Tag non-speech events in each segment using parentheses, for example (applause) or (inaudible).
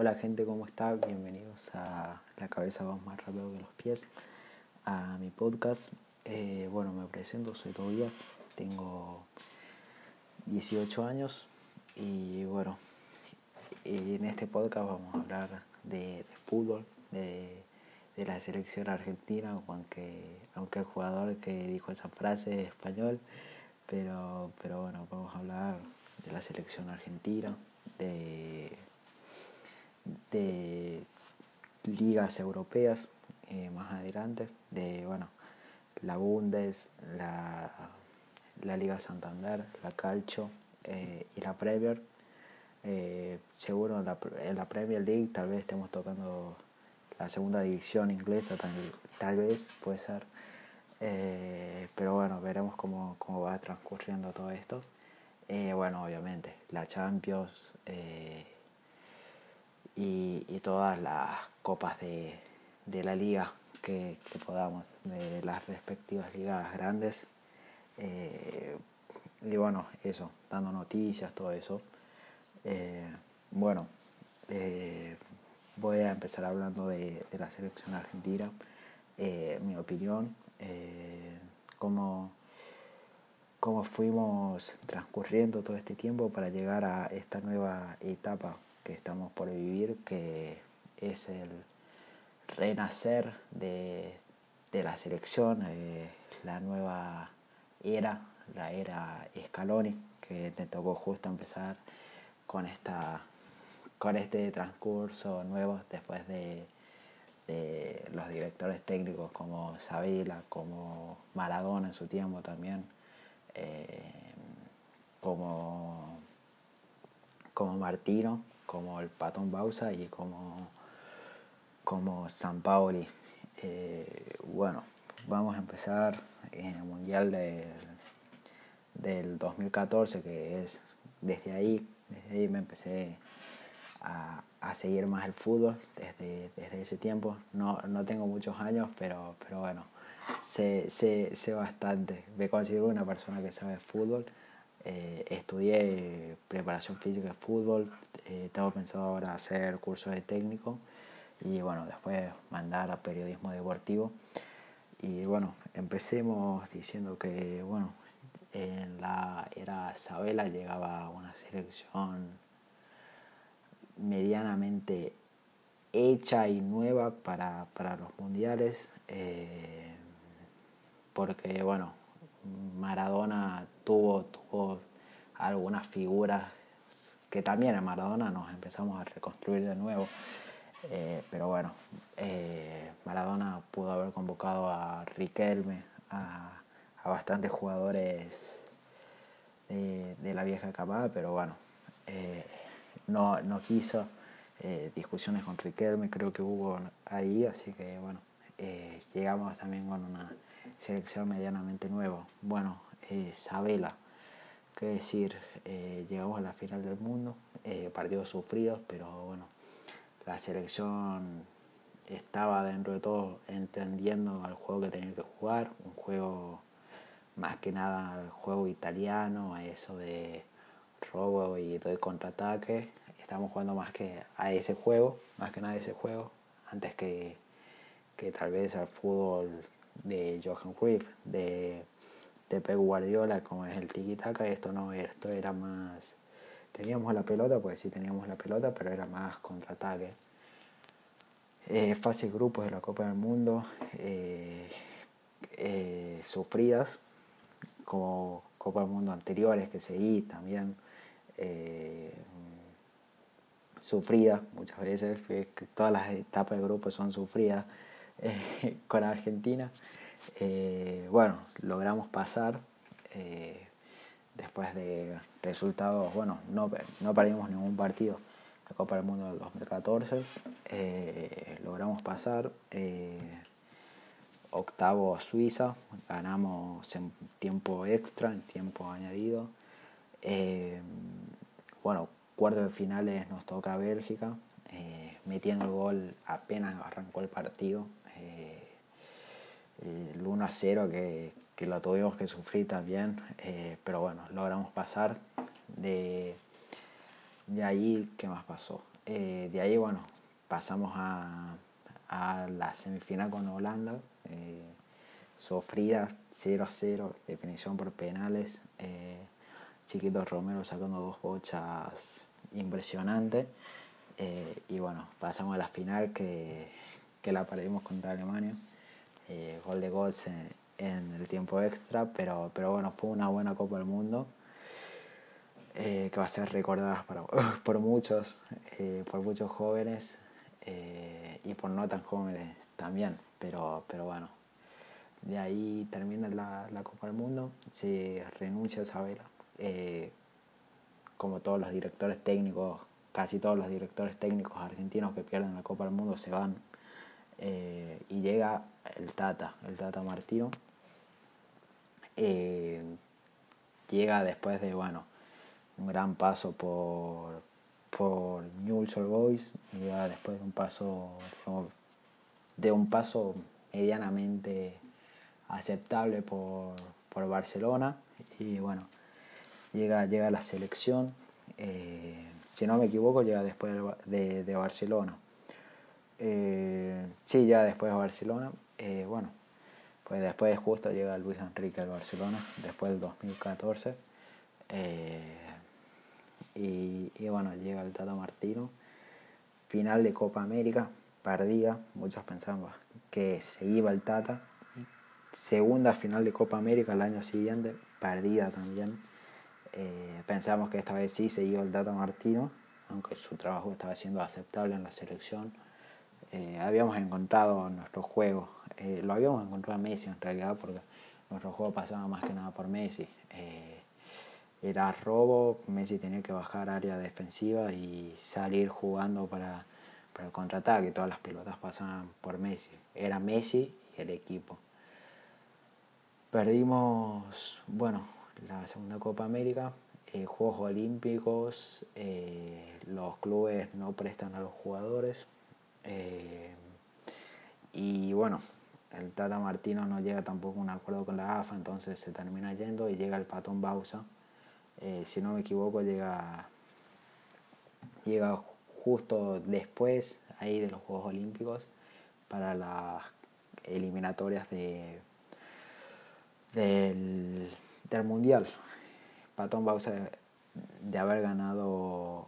Hola gente, ¿cómo está? Bienvenidos a La cabeza va más rápido que los pies, a mi podcast. Eh, bueno, me presento, soy Tobias, tengo 18 años y bueno, en este podcast vamos a hablar de, fútbol, de, la selección argentina, aunque, aunque el jugador que dijo esa frase es español, pero, pero bueno, vamos a hablar de la selección argentina, de, de ligas europeas eh, más adelante, de bueno, la Bundes, la, la Liga Santander, la Calcio eh, y la Premier. Eh, seguro en la, en la, Premier League tal vez estemos tocando la segunda división inglesa, tal, vez puede ser. pero bueno, veremos cómo, cómo va transcurriendo todo esto. Bueno, obviamente, la Champions eh, y, todas las copas de, la liga que, podamos, de las respectivas ligas grandes. Eh, y bueno, eso, dando noticias, todo eso. bueno, voy a empezar hablando de, de la selección argentina, mi opinión, cómo cómo fuimos transcurriendo todo este tiempo para llegar a esta nueva etapa que estamos por vivir, que es el renacer de, la selección, eh, la nueva era, la era Scaloni, que te tocó justo empezar con esta con este transcurso nuevo después de, de los directores técnicos como Sabila, como Maradona en su tiempo también, eh, como, como Martino, como el Patón Bausa y como, como San Paoli. Eh, bueno, vamos a empezar en el Mundial del, del 2014, que es desde ahí, desde ahí me empecé a, seguir más el fútbol desde, desde ese tiempo. No, no tengo muchos años, pero, pero bueno, sé, sé, sé bastante. Me considero una persona que sabe fútbol. Eh, estudié preparación física de fútbol. Eh, tengo pensado ahora hacer cursos de técnico y bueno, después mandar a periodismo deportivo. Y bueno, empecemos diciendo que bueno, en la era Sabela llegaba una selección medianamente hecha y nueva para, para los mundiales. Eh, porque bueno, Maradona tuvo, tuvo algunas figuras que también en Maradona nos empezamos a reconstruir de nuevo. Eh, pero bueno, eh, Maradona pudo haber convocado a Riquelme, a, bastantes jugadores de, la vieja camada, pero bueno, eh, no, no, quiso. discusiones con Riquelme creo que hubo ahí, así que bueno, llegamos también con una selección medianamente nueva. Bueno, eh, Sabela, qué decir, eh, llegamos a la final del mundo, eh, partidos sufridos, pero bueno, la selección estaba dentro de todo entendiendo al juego que tenía que jugar, un juego más que nada el juego italiano, a eso de robo y doy contraataque. Estamos jugando más que a ese juego, más que nada a ese juego, antes que, que tal vez al fútbol de Johan Cruyff, de, de Pep Guardiola, como es el tiki-taka, esto no, esto era más... Teníamos la pelota, pues sí teníamos la pelota, pero era más contraataque. Eh, fase grupos de la Copa del Mundo, eh, eh, sufridas, como Copa del Mundo anteriores que seguí también, eh, sufridas muchas veces, todas las etapas de grupos son sufridas. Eh, (laughs) con Argentina. Eh, bueno, logramos pasar eh, después de resultados, bueno, no, no perdimos ningún partido. La Copa del Mundo del 2014, logramos pasar octavo a Suiza, ganamos en tiempo extra, en tiempo añadido. bueno, cuarto de finales nos toca Bélgica, metiendo el gol apenas arrancó el partido, el 1 a 0 que, que, lo tuvimos que sufrir también, eh, pero bueno, logramos pasar. De, de ahí, ¿qué más pasó? Eh, de ahí, bueno, pasamos a, la semifinal con Holanda, eh, sufrida 0 a 0, definición por penales. Eh, Chiquito Romero sacando dos bochas impresionantes. y bueno, pasamos a la final que, la perdimos contra Alemania. Gol de gols en, el tiempo extra, pero, pero bueno, fue una buena Copa del Mundo. que va a ser recordada (laughs) por muchos, por muchos jóvenes eh, y por no tan jóvenes también, pero, pero bueno, de ahí termina la, la Copa del Mundo, se renuncia a Isabela, eh, como todos los directores técnicos, casi todos los directores técnicos argentinos que pierden la Copa del Mundo se van, eh, y llega el Tata, el Tata Martino, llega después de, bueno, un gran paso por, por Newell's Old Boys, ya después de un paso de un paso medianamente aceptable por, Barcelona. Y bueno llega llega la selección eh, si no me equivoco llega después de, de Barcelona eh, sí ya después de Barcelona eh, bueno pues después justo llega Luis Enrique al Barcelona después del 2014 y, bueno, llega el Tata Martino. Final de Copa América, perdida. Muchos pensaban que se iba el Tata. Segunda final de Copa América el año siguiente, perdida también. Eh, pensamos que esta vez sí se iba el Tata Martino, aunque su trabajo estaba siendo aceptable en la selección. Eh, habíamos encontrado nuestro juego, eh, lo habíamos encontrado a Messi en realidad, porque nuestro juego pasaba más que nada por Messi. Era robo, Messi tenía que bajar área defensiva y salir jugando para, el contraataque, todas las pelotas pasaban por Messi, era Messi y el equipo. Perdimos, bueno, la segunda Copa América, eh, Juegos Olímpicos, eh, los clubes no prestan a los jugadores eh, y bueno, el Tata Martino no llega tampoco a un acuerdo con la AFA, entonces se termina yendo y llega el Patón Bausa eh, si no me equivoco, llega, llega justo después ahí de los Juegos Olímpicos para las eliminatorias de, del, Mundial. Patón Bausa de haber ganado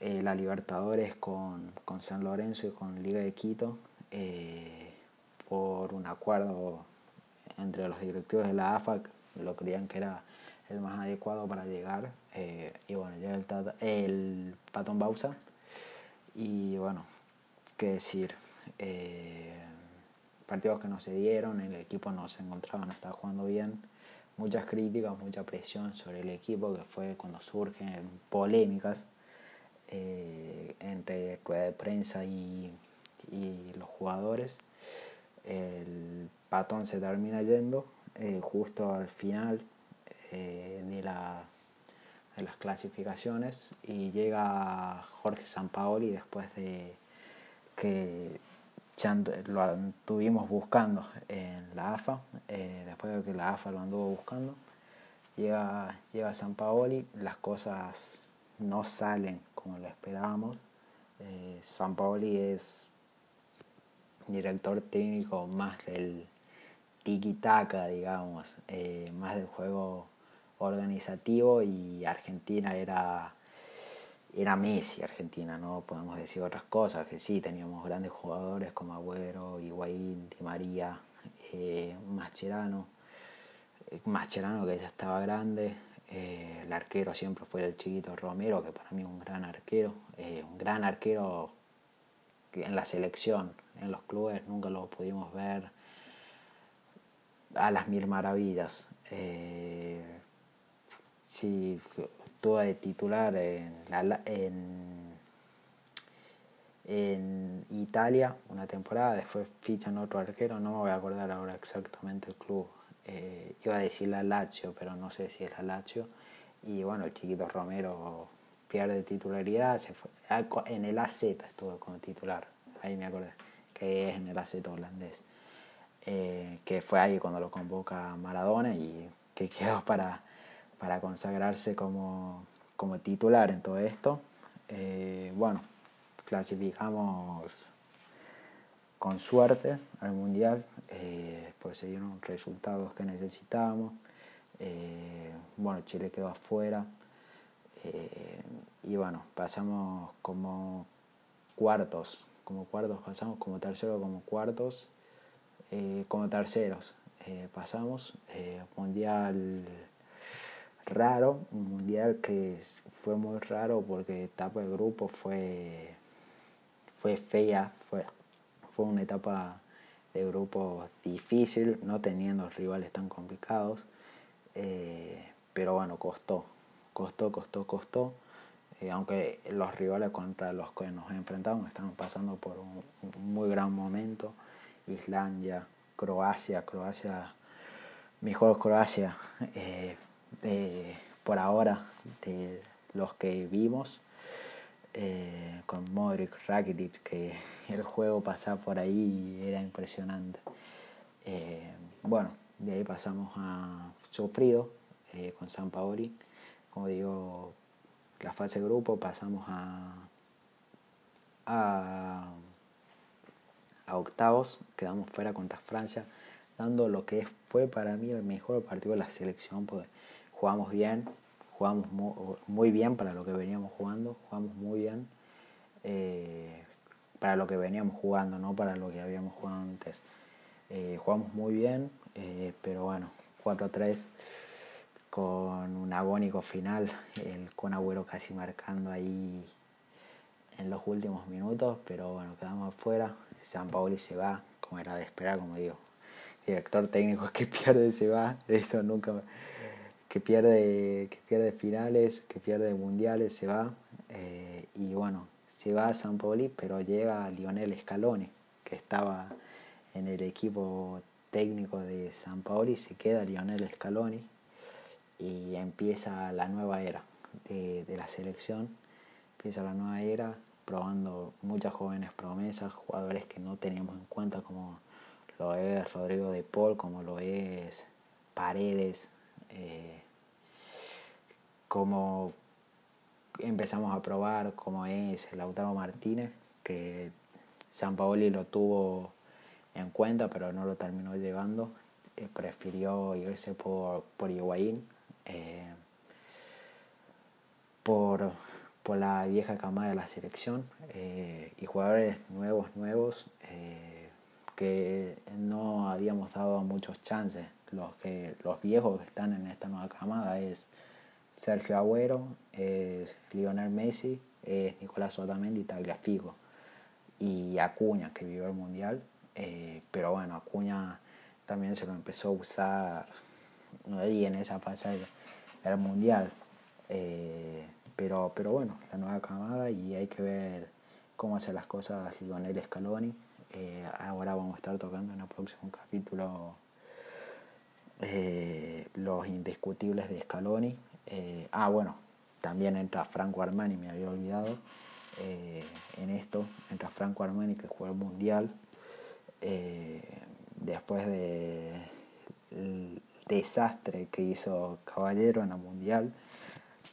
eh, la Libertadores con, San Lorenzo y con Liga de Quito eh, por un acuerdo entre los directivos de la AFA, lo creían que era el más adecuado para llegar. Eh, y bueno, llega el, el Patón Bausa. Y bueno, qué decir. Partidos que no se dieron, el equipo no se encontraba, no estaba jugando bien. Muchas críticas, mucha presión sobre el equipo, que fue cuando surgen polémicas eh, entre rueda de prensa y, y, los jugadores. El patón se termina yendo justo al final, eh, de, la, de, las clasificaciones y llega Jorge Sampaoli después de que ya lo estuvimos buscando en la AFA, eh, después de que la AFA lo anduvo buscando, llega, llega Sampaoli, las cosas no salen como lo esperábamos. Eh, Sampaoli es director técnico más del tiki-taka, digamos, eh, más del juego organizativo y Argentina era, era Messi, Argentina, no podemos decir otras cosas, que sí, teníamos grandes jugadores como Agüero, Higuaín, Di María, eh, Mascherano, Mascherano que ya estaba grande, eh, el arquero siempre fue el chiquito Romero, que para mí es un gran arquero, eh, un gran arquero en la selección, en los clubes nunca lo pudimos ver a las mil maravillas. Sí, estuvo de titular en, en, en, Italia una temporada, después fichan otro arquero, no me voy a acordar ahora exactamente el club. Eh, iba a decir la Lazio, pero no sé si es la Lazio. Y bueno, el chiquito Romero pierde titularidad, se fue, ah, en el AZ estuvo como titular, ahí me acordé, que es en el AZ holandés. Eh, que fue ahí cuando lo convoca Maradona y que (laughs) quedó para para consagrarse como, titular en todo esto. bueno, clasificamos con suerte al mundial, pues se dieron resultados que necesitábamos. bueno, Chile quedó afuera. y bueno, pasamos como cuartos, como cuartos pasamos, como tercero, como cuartos, eh, como terceros eh, pasamos. Eh, mundial raro, un mundial que fue muy raro porque etapa de grupo fue, fue fea, fue, fue una etapa de grupo difícil, no teniendo rivales tan complicados, pero bueno, costó, costó, costó, costó. Eh, aunque los rivales contra los que nos enfrentamos están pasando por un, muy gran momento, Islandia, Croacia, Croacia, mejor Croacia eh, por ahora de los que vimos, eh, con Modric, Rakitic, que (laughs) el juego pasaba por ahí y era impresionante. bueno, de ahí pasamos a Sofrido con San Paoli, como digo, la fase de grupo pasamos a, a, octavos, quedamos fuera contra Francia, dando lo que fue para mí el mejor partido de la selección, jugamos bien, jugamos muy, bien para lo que veníamos jugando, jugamos muy bien eh, para lo que veníamos jugando, no para lo que habíamos jugado antes. Eh, jugamos muy bien, eh, pero bueno, 4-3 con un agónico final, el con Agüero casi marcando ahí en los últimos minutos, pero bueno, quedamos afuera, San Paoli se va, como era de esperar, como digo, director técnico (laughs) que pierde se va, eso nunca, que pierde, que pierde finales, que pierde mundiales, se va, eh, y bueno, se va a San Paoli, pero llega Lionel Scaloni, que estaba en el equipo técnico de San Paoli, se queda Lionel Scaloni, y empieza la nueva era de, la selección, empieza la nueva era probando muchas jóvenes promesas, jugadores que no teníamos en cuenta como lo es Rodrigo de Paul, como lo es Paredes, eh, como empezamos a probar como es Lautaro Martínez, que San Paoli lo tuvo en cuenta pero no lo terminó llegando, eh, prefirió irse por, por Higuaín eh, por, la vieja camada de la selección eh, y jugadores nuevos, nuevos eh, que no habíamos dado muchos chances. Los, que, los viejos que están en esta nueva camada es Sergio Agüero, es Lionel Messi, es Nicolás Otamendi y Tagliafico y Acuña que vivió el mundial. pero bueno, Acuña también se lo empezó a usar ahí en esa fase el mundial. Eh, pero, pero bueno, la nueva camada y hay que ver cómo hace las cosas Lionel Scaloni. Eh, ahora vamos a estar tocando en el próximo capítulo eh, los indiscutibles de Scaloni. ah, bueno, también entra Franco Armani, me había olvidado. en esto entra Franco Armani que juega el mundial. después de desastre que hizo Caballero en la Mundial.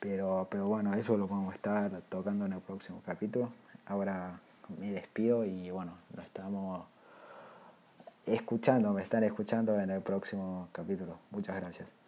Pero, pero bueno, eso lo vamos a estar tocando en el próximo capítulo. Ahora me despido y bueno, lo estamos escuchando, me están escuchando en el próximo capítulo. Muchas gracias.